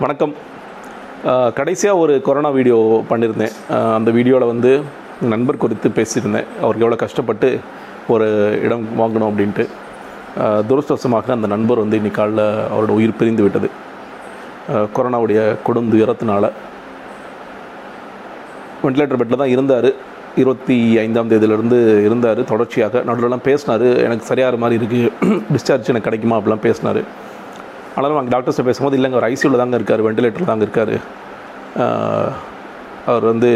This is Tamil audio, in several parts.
வணக்கம். கடைசியாக ஒரு கொரோனா வீடியோ பண்ணியிருந்தேன் அந்த வீடியோவில் வந்து நண்பர் குறித்து பேசியிருந்தேன். அவருக்கு எவ்வளோ கஷ்டப்பட்டு ஒரு இடம் வாங்கணும் அப்படின்ட்டு. அஹ் அந்த நண்பர் வந்து இன்னைக்கு காலில் அவரோட உயிர் பிரிந்து விட்டது. கொரோனாவுடைய கொடும் துயரத்தினால். வெண்டிலேட்டர் பெட்டில் தான் இருந்தார். இருபத்தி ஐந்தாம் தேதியிலேருந்து இருந்தார். தொடர்ச்சியாக நடுவில்லாம் பேசினார். எனக்கு சரியாகிற மாதிரி இருக்குது டிஸ்சார்ஜ் எனக்கு கிடைக்குமா அப்படிலாம் பேசினார். ஆனாலும் அங்கே டாக்டர்ஸை பேசும்போது இல்லைங்க அவர் ஐசியூவில் தாங்க இருக்கார் வெண்டிலேட்டர் தாங்க இருக்கார். அவர் வந்து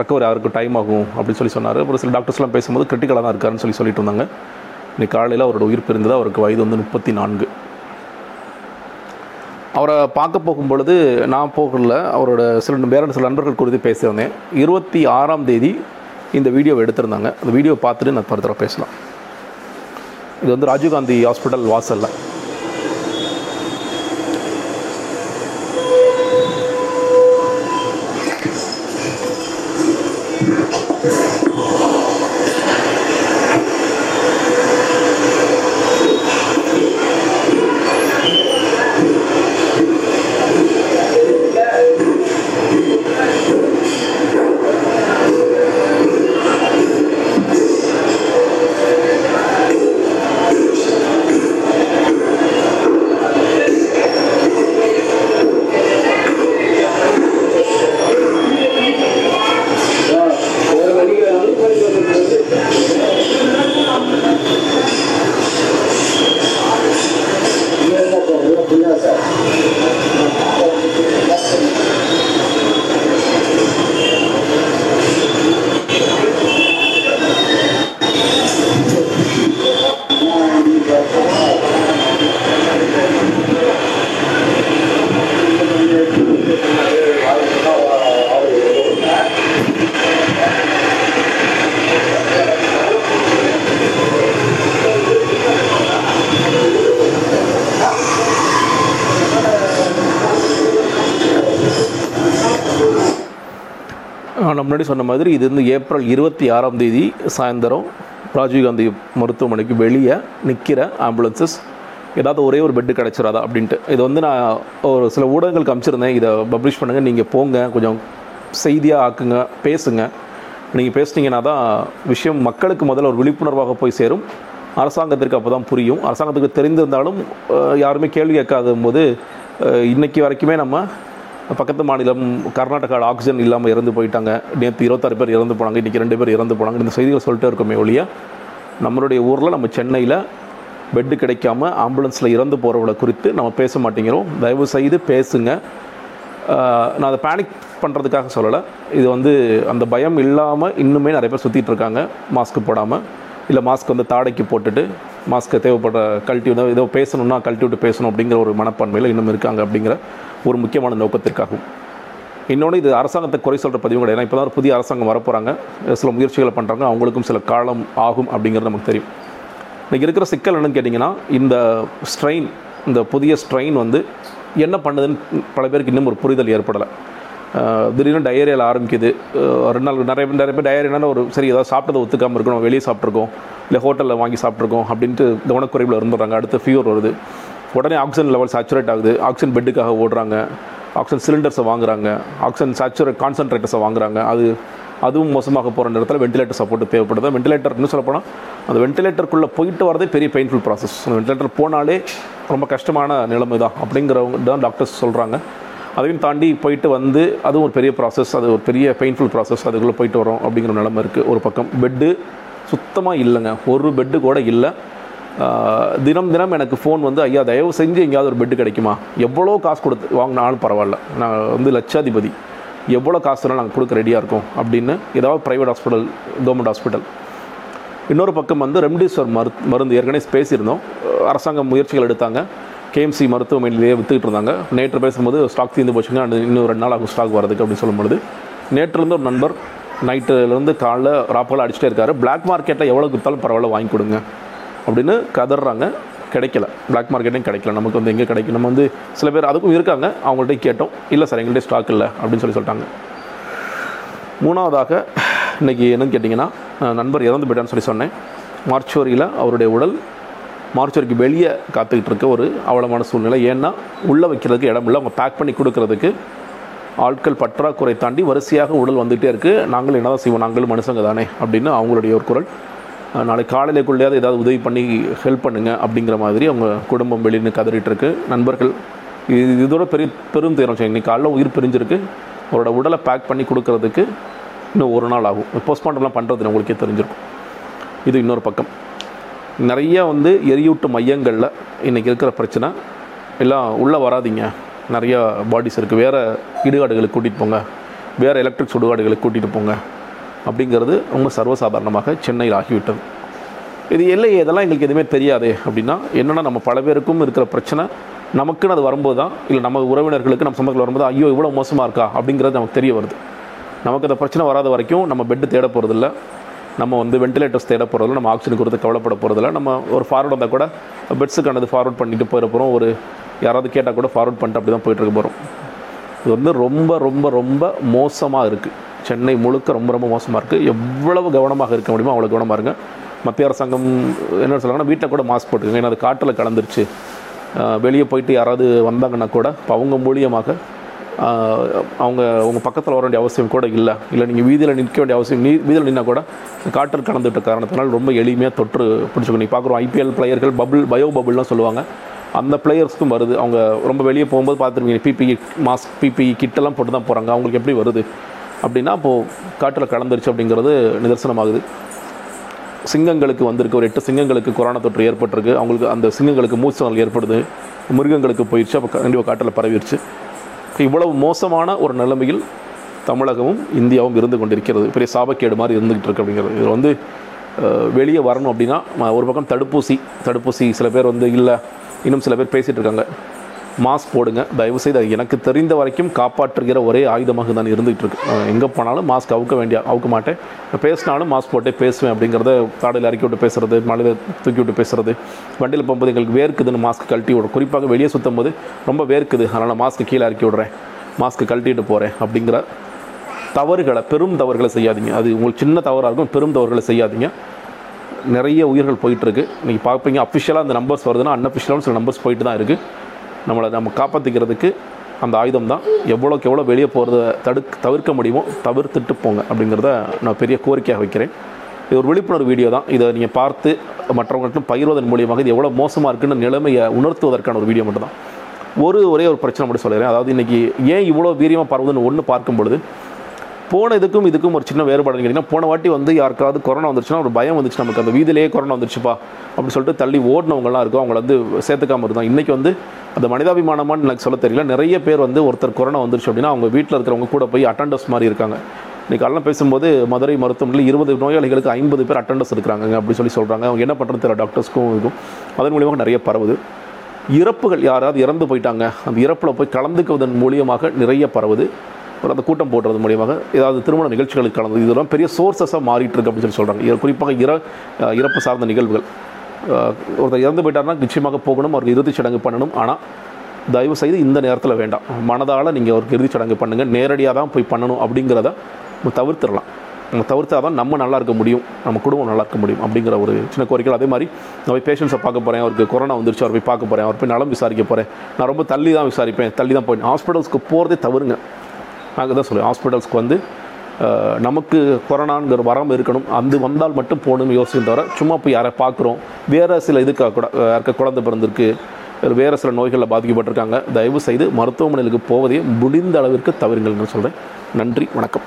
ரெக்கவரி அவருக்கு டைம் ஆகும் அப்படின்னு சொல்லி சொன்னார். ஒரு சில டாக்டர்ஸ்லாம் பேசும்போது கிரிட்டிக்கலாக தான் இருக்காருன்னு சொல்லி சொல்லிட்டு இருந்தாங்க. இன்னைக்கு காலையில் அவரோட உயிர் பிரிந்தது அவருக்கு வயது வந்து முப்பத்தி நான்கு அவரை பார்க்க போகும் பொழுது நான் போகல. அவரோட சில வேற சில நண்பர்கள் குறித்து பேசியிருந்தேன். இருபத்தி ஆறாம் தேதி இந்த வீடியோவை எடுத்திருந்தாங்க. அந்த வீடியோவை பார்த்துட்டு நான் ஃபர்தராக பேசலாம். இது வந்து ராஜீவ்காந்தி ஹாஸ்பிட்டல் வாசலில். 不要再 நான் முன்னாடி சொன்ன மாதிரி இது வந்து ஏப்ரல் இருபத்தி ஆறாம் தேதி சாயந்தரம் ராஜீவ்காந்தி மருத்துவமனைக்கு வெளியே நிற்கிற ஆம்புலன்சஸ். ஏதாவது ஒரே ஒரு பெட்டு கிடச்சிடாதா அப்படின்ட்டு. இது வந்து நான் ஒரு சில ஊடகங்களுக்கு காமிச்சிருந்தேன் இதை பப்ளிஷ் பண்ணுங்கள் நீங்கள் போங்க கொஞ்சம் செய்தியாக ஆக்குங்க பேசுங்க. நீங்கள் பேசுனீங்கன்னா தான் விஷயம் மக்களுக்கு முதல்ல ஒரு விழிப்புணர்வாக போய் சேரும். அரசாங்கத்திற்கு அப்போ தான் புரியும். அரசாங்கத்துக்கு தெரிந்திருந்தாலும் யாருமே கேள்வி கேட்காத போது இன்றைக்கி வரைக்குமே நம்ம பக்கத்து மாநிலம் கர்நாடகாவில் ஆக்சிஜன் இல்லாமல் இறந்து போயிட்டாங்க. நேற்று இருபத்தாறு பேர் இறந்து போனாங்க இன்றைக்கி ரெண்டு பேர் இறந்து போனாங்க. இந்த செய்திகள் சொல்லிட்டே இருக்கோமே ஒழிய நம்மளுடைய ஊரில் நம்ம சென்னையில் பெட்டு கிடைக்காம ஆம்புலன்ஸில் இறந்து போகிறவங்கள குறித்து நம்ம பேச மாட்டேங்கிறோம். தயவு செய்து பேசுங்க நான் அதை பேனிக் பண்ணுறதுக்காக சொல்லலை. இது வந்து அந்த பயம் இல்லாமல் இன்னுமே நிறைய பேர் சுற்றிட்டு இருக்காங்க. மாஸ்க் போடாமல் இல்லை மாஸ்க் வந்து தாடைக்கு போட்டுட்டு மாஸ்க்கு தேவைப்படுற கழட்டி வந்து ஏதோ பேசணும்னா கழட்டி விட்டு பேசணும் அப்படிங்கிற ஒரு மனப்பான்மையில் இன்னும் இருக்காங்க அப்படிங்கிற ஒரு முக்கியமான நோக்கத்திற்காகவும். இன்னொன்று இது அரசாங்கத்தை குறை சொல்கிற பதிவு கிடையாது. இப்போ தான் புதிய அரசாங்கம் வரப்போகிறாங்க சில முயற்சிகளை பண்ணுறாங்க அவங்களுக்கும் சில காலம் ஆகும் அப்படிங்கிறது நமக்கு தெரியும். இன்றைக்கி இருக்கிற சிக்கல் என்னன்னு கேட்டிங்கன்னா இந்த ஸ்ட்ரெயின் இந்த புதிய ஸ்ட்ரெயின் வந்து என்ன பண்ணுதுன்னு பல பேருக்கு இன்னும் ஒரு புரிதல் ஏற்படலை. திடீர்னு டயரியாவில் ஆரம்பிக்குது. ரெண்டு நாள் நிறைய பேர் நிறைய பேர் டயரியானா ஒரு சரி ஏதாவது சாப்பிட்டதை ஒத்துக்காமல் இருக்கணும். வெளியே சாப்பிட்ருக்கோம் இல்லை ஹோட்டலில் வாங்கி சாப்பிட்ருக்கோம் அப்படின்ட்டு கவனக்குறைவில் இருந்துடுறாங்க. அடுத்து ஃபீவர் வருது. உடனே ஆக்சிஜன் லெவல் சேச்சுரேட் ஆகுது. ஆக்சிஜன் பெட்டுக்காக ஓடுறாங்க. ஆக்சிஜன் சிலிண்டர்ஸை வாங்குறாங்க. ஆக்சிஜன் சேச்சுரேட் கான்சன்ட்ரேட்டர்ஸை வாங்குறாங்க. அது அதுவும் மோசமாக போகிற நேரத்தில் வெண்டிலேட்டர் சப்போர்ட் தேவைப்படுது. வெண்டிலேட்டர் இன்னும் சொல்லப்போனால் அந்த வெண்டிலேட்டருக்குள்ளே போயிட்டு வரதே பெரிய பெயின்ஃபுல் ப்ராசஸ் அந்த வெண்டிலேட்டர் போனாலே ரொம்ப கஷ்டமான நிலைமை தான் அப்படிங்கிறவங்க தான் டாக்டர்ஸ் சொல்கிறாங்க அதையும் தாண்டி போயிட்டு வந்து அதுவும் ஒரு பெரிய ப்ராசஸ் அது ஒரு பெரிய பெயின்ஃபுல் ப்ராசஸ் அதுக்குள்ளே போயிட்டு வரோம் அப்படிங்கிற நிலமை இருக்குது ஒரு பக்கம் பெட்டு சுத்தமாக இல்லைங்க. ஒரு பெட்டு கூட இல்லை. தினம் தினம் எனக்கு ஃபோன் வந்து ஐயா தயவு செஞ்சு எங்கேயாவது ஒரு பெட்டு கிடைக்குமா? எவ்வளோ காசு கொடுத்து வாங்கினாலும் பரவாயில்ல. நான் வந்து லட்சாதிபதி. எவ்வளோ காசு வேணாலும் நாங்கள் கொடுக்க ரெடியாக இருக்கோம். அப்படின்னு ஏதாவது ப்ரைவேட் ஹாஸ்பிட்டல் கவர்மெண்ட் ஹாஸ்பிட்டல் இன்னொரு பக்கம் வந்து ரெம்டிசிவர் மரு மருந்து ஏற்கனவே பேசியிருந்தோம். அரசாங்கம் முயற்சிகள் எடுத்தாங்க. கேஎம்சி மருத்துவமனையிலேயே வித்துக்கிட்டு இருந்தாங்க. நேற்று பேசும்போது ஸ்டாக் தீர்ந்து போச்சுங்க. இன்னும் ரெண்டு நாள் ஆகும் ஸ்டாக் வரதுக்கு அப்படின்னு சொல்லும்பொழுது. நேற்றுலேருந்து ஒரு நண்பர் நைட்டுலேருந்து காலைல ராப்பெல்லாம் அடிச்சுட்டே இருக்காரு. பிளாக் மார்க்கெட்டில் எவ்வளோ கொடுத்தாலும் பரவாயில்ல வாங்கி கொடுங்க. அப்படின்னு கதறாங்க. கிடைக்கல. பிளாக் மார்க்கெட்டையும் கிடைக்கல. நமக்கு வந்து எங்கே கிடைக்கும்? நம்ம வந்து சில பேர் அதுக்கும் இருக்காங்க. அவங்கள்ட்ட கேட்டோம். இல்லை சார் எங்கள்கிட்ட ஸ்டாக் இல்லை அப்படின்னு சொல்லி சொல்லிட்டாங்க. மூணாவதாக இன்னைக்கு என்னன்னு கேட்டிங்கன்னா நண்பர் இறந்து போயிட்டான்னு சொல்லி சொன்னேன். மார்ச்சுவரியில் அவருடைய உடல் மார்ச்சுவரிக்கு வெளியே காத்துக்கிட்டு இருக்க ஒரு அவலமான சூழ்நிலை. ஏன்னா உள்ளே வைக்கிறதுக்கு இடம் இல்லை. அவங்க பேக் பண்ணி கொடுக்கறதுக்கு ஆட்கள் பற்றாக்குறை தாண்டி வரிசையாக உடல் வந்துகிட்டே இருக்குது நாங்கள் என்னதான் செய்வோம்? நாங்களும் மனுஷங்க தானே அப்படின்னு அவங்களுடைய ஒரு குரல். நாளைக்கு காலையிலேக்குள்ளேயாவது ஏதாவது உதவி பண்ணி ஹெல்ப் பண்ணுங்க அப்படிங்கிற மாதிரி அவங்க குடும்பம் வெளியின்னு கதறிட்டுருக்கு நண்பர்கள் இது இதோட பெரிய பெரும் தீரம் இன்னைக்கு காலைல உயிர் பிரிஞ்சிருக்கு. அவரோட உடலை பேக் பண்ணி கொடுக்கறதுக்கு இன்னும் ஒரு நாள் ஆகும். போஸ்ட்மார்ட்டம்லாம் பண்ணுறது உங்களுக்கே தெரிஞ்சிருக்கும். இது இன்னொரு பக்கம். நிறைய வந்து எரியூட்டு மையங்களில் இன்றைக்கி இருக்கிற பிரச்சனை. எல்லாம் உள்ளே வராதீங்க. நிறையா பாடிஸ் இருக்குது வேறு இடுகாடுகளுக்கு கூட்டிகிட்டு போங்க. வேறு எலக்ட்ரிக் சுடுகாடுகளுக்கு கூட்டிகிட்டு போங்க. அப்படிங்கிறது ரொம்ப சர்வசாதாரணமாக சென்னையில் ஆகிவிட்டது. இது இல்லை இதெல்லாம் எங்களுக்கு எதுவுமே தெரியாதே அப்படின்னா என்னென்னா நம்ம பல பேருக்கும் இருக்கிற பிரச்சனை நமக்குன்னு அது வரும்போது தான் இல்லை நம்ம உறவினர்களுக்கு நம்ம சொந்தங்கள் வரும்போது ஐயோ இவ்வளோ மோசமாக இருக்கா அப்படிங்கிறது நமக்கு தெரிய வருது. நமக்கு அந்த பிரச்சனை வராத வரைக்கும் நம்ம பெட்டு தேட போகிறதில்ல நம்ம வந்து வென்டிலேட்டர்ஸ் தேட போகிறதில்ல நம்ம ஆக்சிஜன் கொடுத்து கவலைப்பட போகிறதில்ல நம்ம ஒரு ஃபார்வர்ட் வந்தால் கூட பெட்ஸுக்கானது ஃபார்வர்ட் பண்ணிட்டு போயிட போகிறோம் ஒரு யாராவது கேட்டால் கூட ஃபார்வர்ட் பண்ணிட்டு அப்படி தான் போயிட்டுருக்க போகிறோம் இது வந்து ரொம்ப ரொம்ப ரொம்ப மோசமாக இருக்குது சென்னை முழுக்க ரொம்ப ரொம்ப மோசமாக இருக்குது எவ்வளவு கவனமாக இருக்க முடியுமோ அவ்வளோ கவனமாக இருங்க. மத்திய அரசாங்கம் என்ன சொல்கிறாங்கன்னா வீட்டில் கூட மாஸ்க் போட்டுக்கோங்க. ஏன்னா அது காற்றில் கலந்துருச்சு. வெளியே போயிட்டு யாராவது வந்தாங்கன்னா கூட இப்போ அவங்க மூலியமாக அவங்க உங்கள் பக்கத்தில் வர வேண்டிய அவசியம் கூட இல்லை. இல்லை நீங்கள் வீதியில் நிற்க வேண்டிய அவசியம் நீ வீதியில் நின்னா கூட காற்றில் கலந்துட்ட காரணத்தினால் ரொம்ப எளிமையாக தொற்று பிடிச்சிக்கணும் நீ பார்க்குறோம் ஐபிஎல் பிளேயர்கள் பபுள் பயோ பபுள்லாம் சொல்லுவாங்க. அந்த பிளேயர்ஸ்க்கும் வருது. அவங்க ரொம்ப வெளியே போகும்போது பார்த்துருவீங்க பிபிஇ மாஸ்க் பிபிஇ கிட்டெல்லாம் போட்டு தான் போகிறாங்க அவங்களுக்கு எப்படி வருது? அப்படின்னா அப்போது காற்றில் கலந்துருச்சு அப்படிங்கிறது நிதர்சனமாகுது. சிங்கங்களுக்கு வந்திருக்கு ஒரு எட்டு சிங்கங்களுக்கு கொரோனா தொற்று ஏற்பட்டிருக்கு. அவங்களுக்கு அந்த சிங்கங்களுக்கு மூச்சு ஏற்படுது. மிருகங்களுக்கு போயிடுச்சு அப்போ கண்டிப்பாக காட்டில் பரவிடுச்சு இவ்வளவு மோசமான ஒரு நிலைமையில் தமிழகமும் இந்தியாவும் இருந்து கொண்டிருக்கிறது. பெரிய சாபக்கேடு மாதிரி இருந்துகிட்டு இருக்கு அப்படிங்கிறது. இது வந்து வெளியே வரணும் அப்படின்னா ஒரு பக்கம் தடுப்பூசி தடுப்பூசி சில பேர் வந்து இல்லை இன்னும் சில பேர் பேசிகிட்டு இருக்காங்க. மாஸ்க் போடுங்க. தயவுசெய்து அது எனக்கு தெரிந்த வரைக்கும் காப்பாற்றுகிற ஒரே ஆயுதமாக தான் இருந்துகிட்டு இருக்கு. எங்கே போனாலும் மாஸ்க் அவுக்க வேண்டிய அவுக்க மாட்டேன். பேசினாலும் மாஸ்க் போட்டே பேசுவேன் அப்படிங்கிறத தாடையில் இறக்கி விட்டு பேசுகிறது மழையில் தூக்கி விட்டு பேசுறது வண்டியில் போகும்போது எங்களுக்கு வேர்க்குதுன்னு மாஸ்க் கழட்டி விடும் குறிப்பாக வெளியே சுற்றும் போது ரொம்ப வேர்க்குது. அதனால் மாஸ்க் கீழே இறக்கி விடுறேன். மாஸ்க் கழட்டிட்டு போகிறேன் அப்படிங்கிற தவறுகளை பெரும் தவறுகளை செய்யாதீங்க. அது உங்களுக்கு சின்ன தவறாக இருக்கும் பெரும் தவறுகளை செய்யாதீங்க. நிறைய உயிர்கள் போயிட்டுருக்கு நீங்கள் பார்ப்பீங்க அஃபிஷியலாக அந்த நம்பர்ஸ் வருதுன்னா அன்அஃபிஷியலாக சில நம்பர்ஸ் போயிட்டு தான் இருக்குது நம்மளை நம்ம காப்பாற்றிக்கிறதுக்கு அந்த ஆயுதம் தான் எவ்வளோக்கு எவ்வளோ வெளியே போகிறத தடுக்க தவிர்க்க முடியுமோ தவிர்த்துட்டு போங்க அப்படிங்கிறத நான் பெரிய கோரிக்கையாக வைக்கிறேன். இது ஒரு விழிப்புணர்வு வீடியோ தான். இதை நீங்கள் பார்த்து மற்றவங்களுக்கும் பகிர்வதன் மூலியமாக இது எவ்வளோ மோசமாக இருக்குன்னு நிலைமையை உணர்த்துவதற்கான ஒரு வீடியோ மட்டும்தான். ஒரு ஒரே ஒரு பிரச்சனை மட்டும் சொல்லிடுறேன். அதாவது இன்றைக்கி ஏன் இவ்வளோ வீரியமாக பரவுதுன்னு ஒன்று பார்க்கும் பொழுது போன இதுக்கும் இதுக்கும் ஒரு சின்ன வேறுபாடு கேட்டிங்கன்னா போன வாட்டி வந்து யாருக்காவது கொரோனா வந்துருச்சுன்னா ஒரு பயம் வந்துச்சு நமக்கு. அந்த வீதியிலேயே கொரோனா வந்துருச்சுப்பா அப்படின்னு சொல்லிட்டு தள்ளி ஓடினவங்கலாம் இருக்கும். அவங்கள வந்து சேர்த்துக்காம இருந்தாங்க. இன்றைக்கி வந்து அந்த மனிதாபிமானமான்னு எனக்கு சொல்ல தெரியல. நிறைய பேர் வந்து ஒருத்தர் கொரோனா வந்துருச்சு அப்படின்னா அவங்க வீட்டில் இருக்கிறவங்க கூட போய் அட்டண்டர்ஸ் மாதிரி இருக்காங்க. இன்றைக்கி எல்லாம் பேசும்போது மதுரை மருத்துவமனையில் இருபது நோயாளிகளுக்கு ஐம்பது பேர் அட்டண்டர்ஸ் இருக்கிறாங்க அப்படின்னு சொல்லி சொல்கிறாங்க அவங்க என்ன பண்ணுறது தெரியல டாக்டர்ஸ்க்கும் இருக்கும் அதன் மூலியமாக நிறைய பரவுது. இறப்புகள் யாராவது இறந்து போயிட்டாங்க. அந்த இறப்பில் போய் கலந்துக்குவதன் மூலியமாக நிறைய பரவுது. அந்த கூட்டம் போடுறது மூலியமாக ஏதாவது திருமண நிகழ்ச்சிகளுக்கு கலந்து இதெல்லாம் பெரிய சோர்ஸஸாக மாறிட்டு இருக்கு அப்படின்னு சொல்லி சொல்கிறாங்க குறிப்பாக இற இறப்பு சார்ந்த நிகழ்வுகள். ஒருத்தர் இறந்து போயிட்டாருன்னா நிச்சயமாக போகணும் அவருக்கு இறுதிச் சடங்கு பண்ணணும். ஆனால் தயவு செய்து இந்த நேரத்தில் வேண்டாம். மனதால் நீங்கள் அவருக்கு இறுதிச் சடங்கு பண்ணுங்கள் நேரடியாக தான் போய் பண்ணணும் அப்படிங்கிறத நம்ம தவிர்த்திடலாம். நம்ம தவிர்த்தா தான் நம்ம நல்லா இருக்க முடியும். நம்ம குடும்பம் நல்லா இருக்க முடியும் அப்படிங்கிற ஒரு சின்ன கோரிக்கை அதே மாதிரி நான் போய் பேஷண்ட்ஸை பார்க்க போகிறேன் அவருக்கு கொரோனா வந்துருச்சு. அவர் போய் பார்க்க போகிறேன் அவர் போய் நலம் விசாரிக்க போகிறேன் நான் ரொம்ப தள்ளி தான் விசாரிப்பேன். தள்ளி தான் போய் ஹாஸ்பிட்டல்ஸ்க்கு போகிறதே தவறுங்க. நாங்கள் தான் சொல்லுவோம் ஹாஸ்பிட்டல்ஸ்க்கு வந்து நமக்கு கொரோனாங்கிற வரம் இருக்கணும். அந்த வந்தால் மட்டும் போகணும்னு யோசிக்கும் தவிர சும்மா போய் யாரை பார்க்குறோம். வேறு சில இதுக்காக கூட யாருக்க குழந்தை பிறந்திருக்கு வேறு சில நோய்களில் பாதிக்கப்பட்டிருக்காங்க. தயவு செய்து மருத்துவமனைகளுக்கு போவதையே முடிந்த அளவிற்கு தவறுங்கள்னு சொல்கிறேன் நன்றி வணக்கம்.